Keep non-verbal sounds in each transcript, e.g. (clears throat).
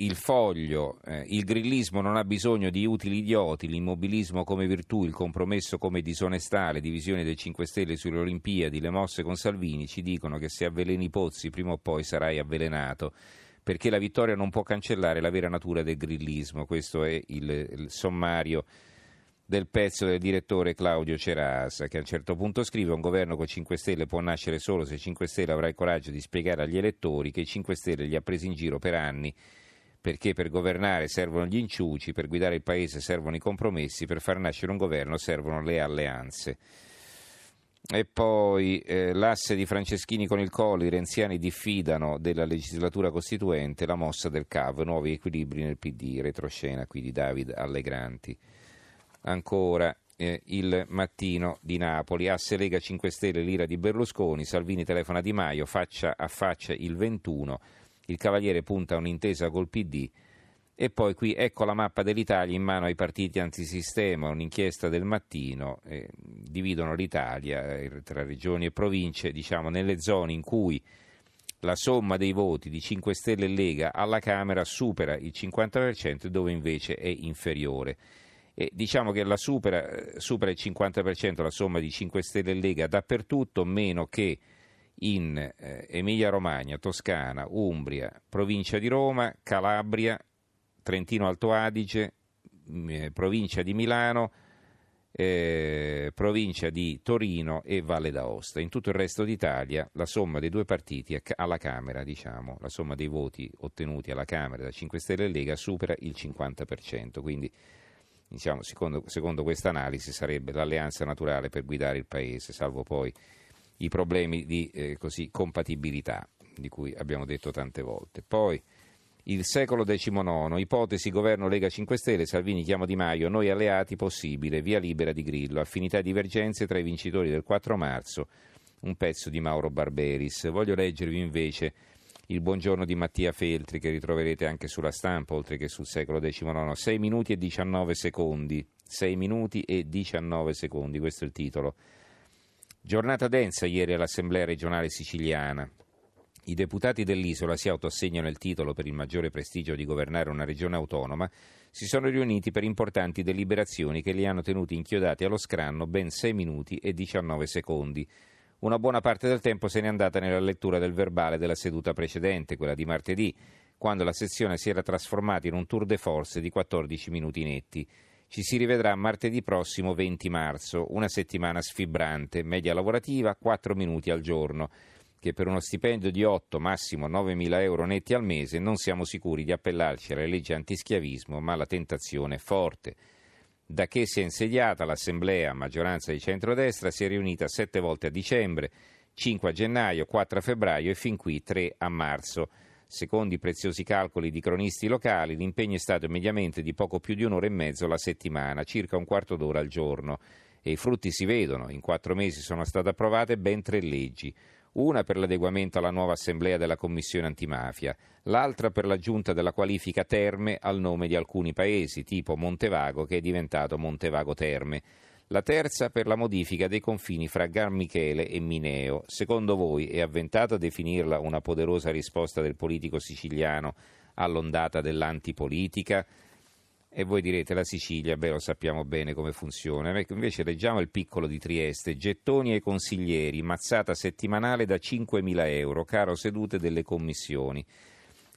il foglio, eh, il grillismo non ha bisogno di utili idioti, l'immobilismo come virtù, il compromesso come disonestà, le divisioni dei 5 Stelle sulle Olimpiadi, le mosse con Salvini ci dicono che se avveleni Pozzi prima o poi sarai avvelenato perché la vittoria non può cancellare la vera natura del grillismo. Questo è il, il sommario del pezzo del direttore Claudio Cerasa, che a un certo punto scrive un governo con 5 Stelle può nascere solo se 5 Stelle avrà il coraggio di spiegare agli elettori che i 5 Stelle li ha presi in giro per anni perché per governare servono gli inciuci, per guidare il paese servono i compromessi, per far nascere un governo servono le alleanze. E poi eh, l'asse di Franceschini con il Colli, i renziani diffidano della legislatura costituente, la mossa del CAV, nuovi equilibri nel PD, retroscena qui di David Allegranti. Ancora eh, il mattino di Napoli, asse Lega 5 Stelle, l'ira di Berlusconi, Salvini telefona Di Maio, faccia a faccia il 21, il Cavaliere punta un'intesa col PD, e poi qui ecco la mappa dell'Italia in mano ai partiti antisistema, un'inchiesta del mattino, eh, dividono l'Italia eh, tra regioni e province, diciamo nelle zone in cui la somma dei voti di 5 Stelle e Lega alla Camera supera il 50% dove invece è inferiore. E diciamo che la supera, eh, supera il 50% la somma di 5 Stelle e Lega dappertutto, meno che in eh, Emilia Romagna, Toscana, Umbria, provincia di Roma, Calabria, Trentino Alto Adige, mm, eh, provincia di Milano, eh, provincia di Torino e Valle d'Aosta. In tutto il resto d'Italia la somma dei due partiti alla Camera, diciamo, la somma dei voti ottenuti alla Camera da 5 Stelle e Lega supera il 50%, quindi diciamo, secondo, secondo questa analisi sarebbe l'alleanza naturale per guidare il Paese, salvo poi i problemi di eh, così, compatibilità di cui abbiamo detto tante volte. Poi il secolo XIX, ipotesi governo Lega 5 Stelle, Salvini chiama Di Maio, noi alleati possibile, via libera di Grillo, affinità e divergenze tra i vincitori del 4 marzo, un pezzo di Mauro Barberis. Voglio leggervi invece il buongiorno di Mattia Feltri che ritroverete anche sulla stampa, oltre che sul secolo XIX, 6 minuti e 19 secondi, 6 minuti e 19 secondi, questo è il titolo. Giornata densa ieri all'Assemblea regionale siciliana. I deputati dell'isola si autoassegnano il titolo per il maggiore prestigio di governare una regione autonoma, si sono riuniti per importanti deliberazioni che li hanno tenuti inchiodati allo scranno ben 6 minuti e 19 secondi. Una buona parte del tempo se n'è andata nella lettura del verbale della seduta precedente, quella di martedì, quando la sezione si era trasformata in un tour de force di 14 minuti netti. Ci si rivedrà martedì prossimo 20 marzo, una settimana sfibrante, media lavorativa 4 minuti al giorno che per uno stipendio di 8, massimo 9 mila euro netti al mese non siamo sicuri di appellarci alle leggi antischiavismo, ma la tentazione è forte. Da che si è insediata l'Assemblea maggioranza di centrodestra si è riunita sette volte a dicembre, 5 a gennaio, 4 a febbraio e fin qui 3 a marzo. Secondo i preziosi calcoli di cronisti locali, l'impegno è stato mediamente di poco più di un'ora e mezzo la settimana, circa un quarto d'ora al giorno. E i frutti si vedono. In quattro mesi sono state approvate ben tre leggi una per l'adeguamento alla nuova assemblea della Commissione antimafia, l'altra per l'aggiunta della qualifica Terme al nome di alcuni paesi, tipo Montevago che è diventato Montevago Terme. La terza per la modifica dei confini fra Gar Michele e Mineo. Secondo voi è avventato a definirla una poderosa risposta del politico siciliano all'ondata dell'antipolitica? E voi direte la Sicilia, beh lo sappiamo bene come funziona. Invece leggiamo il piccolo di Trieste, gettoni ai consiglieri, mazzata settimanale da 5.000 euro, caro sedute delle commissioni.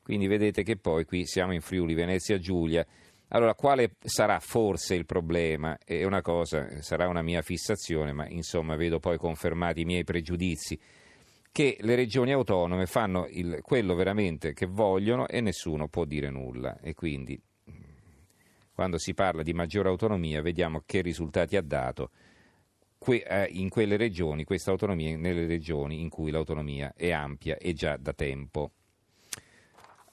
Quindi vedete che poi qui siamo in Friuli, Venezia, Giulia. Allora, quale sarà forse il problema? È una cosa, sarà una mia fissazione, ma insomma vedo poi confermati i miei pregiudizi, che le regioni autonome fanno il, quello veramente che vogliono e nessuno può dire nulla. E quindi quando si parla di maggiore autonomia vediamo che risultati ha dato eh, in quelle regioni, questa autonomia nelle regioni in cui l'autonomia è ampia e già da tempo.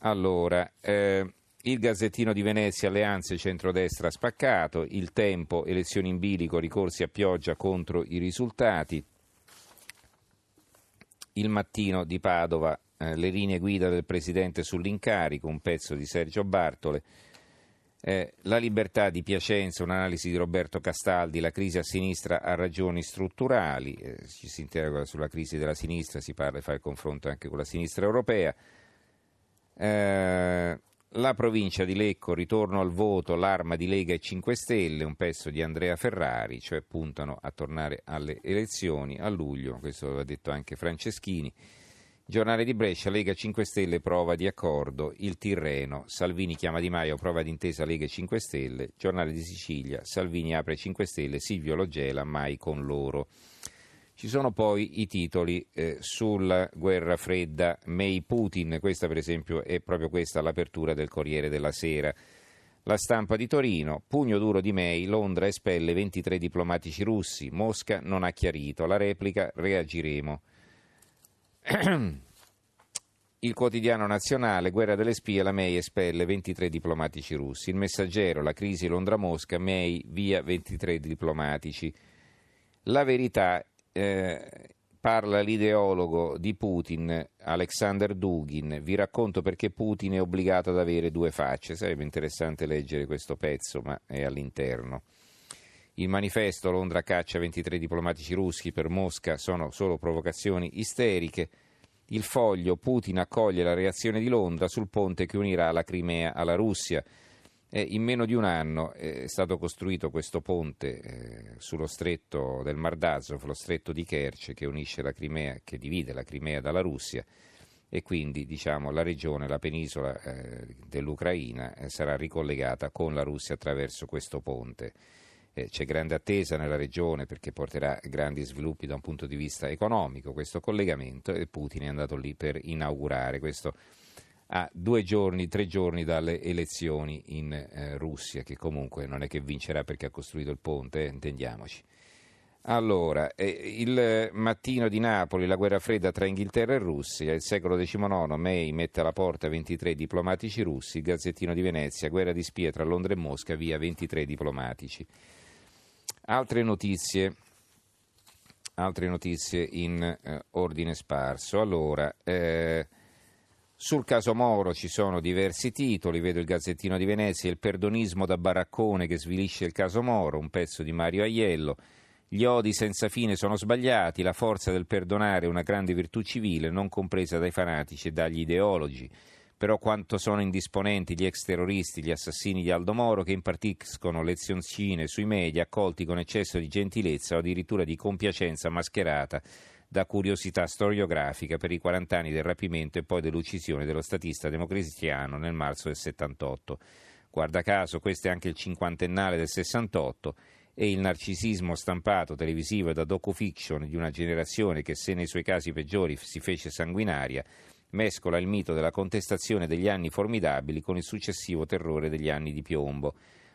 Allora, eh, il Gazzettino di Venezia, alleanze centrodestra spaccato, il tempo, elezioni in bilico, ricorsi a pioggia contro i risultati. Il mattino di Padova, eh, le linee guida del Presidente sull'incarico, un pezzo di Sergio Bartole. Eh, la libertà di Piacenza, un'analisi di Roberto Castaldi, la crisi a sinistra ha ragioni strutturali, eh, ci si interroga sulla crisi della sinistra, si parla e fa il confronto anche con la sinistra europea. La provincia di Lecco, ritorno al voto, l'arma di Lega e 5 Stelle, un pezzo di Andrea Ferrari, cioè puntano a tornare alle elezioni a luglio, questo l'aveva detto anche Franceschini. Giornale di Brescia, Lega 5 Stelle, prova di accordo, il Tirreno, Salvini chiama Di Maio, prova d'intesa Lega 5 Stelle, Giornale di Sicilia, Salvini apre 5 Stelle, Silvio Logela, mai con loro. Ci sono poi i titoli eh, sulla guerra fredda, May Putin, questa per esempio è proprio questa l'apertura del Corriere della Sera. La stampa di Torino, pugno duro di May, Londra espelle 23 diplomatici russi, Mosca non ha chiarito, la replica reagiremo. (clears throat) Il quotidiano nazionale, guerra delle spie, la May espelle 23 diplomatici russi. Il messaggero, la crisi Londra-Mosca, May via 23 diplomatici. La verità, eh, parla l'ideologo di Putin, Alexander Dugin. Vi racconto perché Putin è obbligato ad avere due facce. Sarebbe interessante leggere questo pezzo, ma è all'interno. Il manifesto Londra caccia 23 diplomatici russi per Mosca sono solo provocazioni isteriche. Il foglio Putin accoglie la reazione di Londra sul ponte che unirà la Crimea alla Russia. Eh, in meno di un anno è stato costruito questo ponte eh, sullo stretto del Mar d'Azov, lo stretto di Kerch che unisce la Crimea, che divide la Crimea dalla Russia e quindi diciamo, la regione, la penisola eh, dell'Ucraina eh, sarà ricollegata con la Russia attraverso questo ponte. Eh, c'è grande attesa nella regione perché porterà grandi sviluppi da un punto di vista economico questo collegamento e Putin è andato lì per inaugurare questo a due giorni, tre giorni dalle elezioni in eh, Russia, che comunque non è che vincerà perché ha costruito il ponte, eh, intendiamoci. Allora, eh, il mattino di Napoli, la guerra fredda tra Inghilterra e Russia, il secolo XIX, May mette alla porta 23 diplomatici russi, il Gazzettino di Venezia, guerra di spie tra Londra e Mosca, via 23 diplomatici. Altre notizie, altre notizie in eh, ordine sparso. Allora, eh, sul caso Moro ci sono diversi titoli, vedo il Gazzettino di Venezia, il perdonismo da baraccone che svilisce il caso Moro, un pezzo di Mario Aiello. Gli odi senza fine sono sbagliati, la forza del perdonare è una grande virtù civile, non compresa dai fanatici e dagli ideologi però quanto sono indisponenti gli ex terroristi, gli assassini di Aldo Moro che impartiscono lezioncine sui media accolti con eccesso di gentilezza o addirittura di compiacenza mascherata da curiosità storiografica per i 40 anni del rapimento e poi dell'uccisione dello statista democristiano nel marzo del 78. Guarda caso, questo è anche il cinquantennale del 68 e il narcisismo stampato televisivo e da docufiction di una generazione che se nei suoi casi peggiori si fece sanguinaria mescola il mito della contestazione degli anni formidabili con il successivo terrore degli anni di piombo.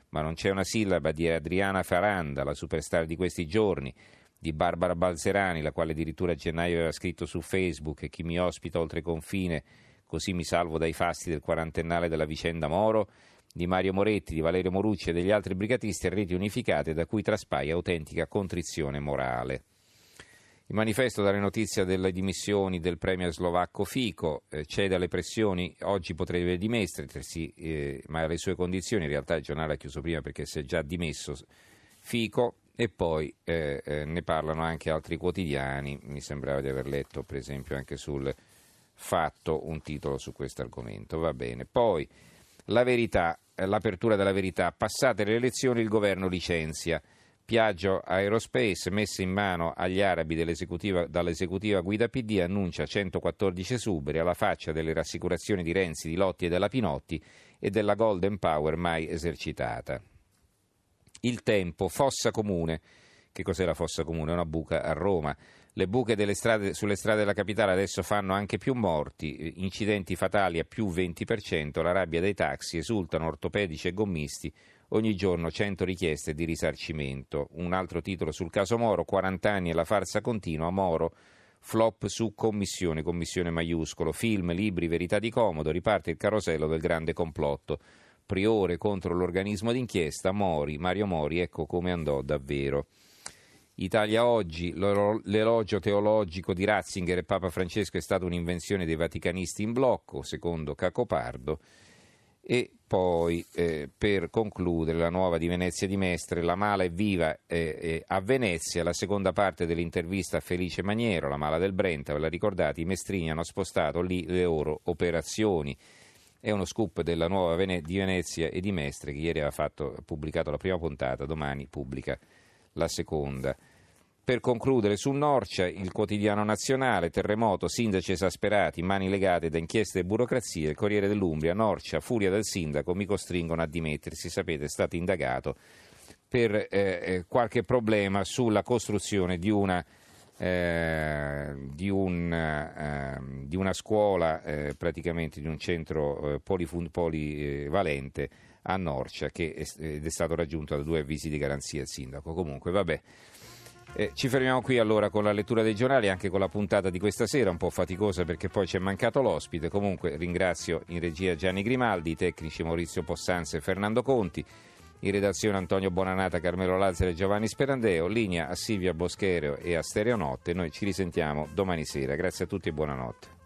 Ma non c'è una sillaba di Adriana Faranda, la superstar di questi giorni, di Barbara Balzerani, la quale addirittura a gennaio aveva scritto su Facebook chi mi ospita oltre confine, così mi salvo dai fasti del quarantennale della vicenda Moro, di Mario Moretti, di Valerio Morucci e degli altri brigatisti a reti unificate da cui traspaia autentica contrizione morale. Il manifesto dalle notizie delle dimissioni del premier slovacco Fico eh, cede alle pressioni, oggi potrebbe dimettersi, eh, ma alle sue condizioni, in realtà il giornale ha chiuso prima perché si è già dimesso Fico e poi eh, eh, ne parlano anche altri quotidiani, mi sembrava di aver letto per esempio anche sul Fatto un titolo su questo argomento, va bene. Poi la verità, eh, l'apertura della verità, passate le elezioni il governo licenzia. Piaggio Aerospace, messa in mano agli arabi dall'esecutiva, guida PD, annuncia 114 esuberi alla faccia delle rassicurazioni di Renzi, di Lotti e della Pinotti e della Golden Power mai esercitata. Il tempo, fossa comune. Che cos'è la fossa comune? Una buca a Roma. Le buche strade, sulle strade della capitale adesso fanno anche più morti, incidenti fatali a più 20%, la rabbia dei taxi, esultano ortopedici e gommisti, ogni giorno 100 richieste di risarcimento. Un altro titolo sul caso Moro, 40 anni e la farsa continua, Moro, flop su commissione, commissione maiuscolo, film, libri, verità di comodo, riparte il carosello del grande complotto. Priore contro l'organismo d'inchiesta, Mori, Mario Mori, ecco come andò davvero. Italia oggi, l'elogio teologico di Ratzinger e Papa Francesco è stata un'invenzione dei vaticanisti in blocco, secondo Cacopardo. E poi, eh, per concludere, la nuova di Venezia di Mestre, La mala è viva eh, eh, a Venezia, la seconda parte dell'intervista a Felice Maniero, la mala del Brenta, ve la ricordate, i mestrini hanno spostato lì le loro operazioni. È uno scoop della nuova Vene- di Venezia e di Mestre che ieri fatto, pubblicato la prima puntata, domani pubblica la seconda. Per concludere, su Norcia, il quotidiano nazionale, terremoto, sindaci esasperati, mani legate da inchieste e burocrazie, il Corriere dell'Umbria, Norcia, furia del sindaco, mi costringono a dimettersi, sapete, è stato indagato per eh, eh, qualche problema sulla costruzione di una, eh, di un, eh, di una scuola, eh, praticamente di un centro eh, polifun- polivalente a Norcia, che è, ed è stato raggiunto da due avvisi di garanzia il sindaco. Comunque, vabbè. Eh, ci fermiamo qui allora con la lettura dei giornali, anche con la puntata di questa sera, un po' faticosa perché poi ci è mancato l'ospite. Comunque ringrazio in regia Gianni Grimaldi, i tecnici Maurizio Possanze e Fernando Conti, in redazione Antonio Bonanata, Carmelo Lazzaro e Giovanni Sperandeo, linea a Silvia Boschero e a Stereonotte. Noi ci risentiamo domani sera. Grazie a tutti e buonanotte.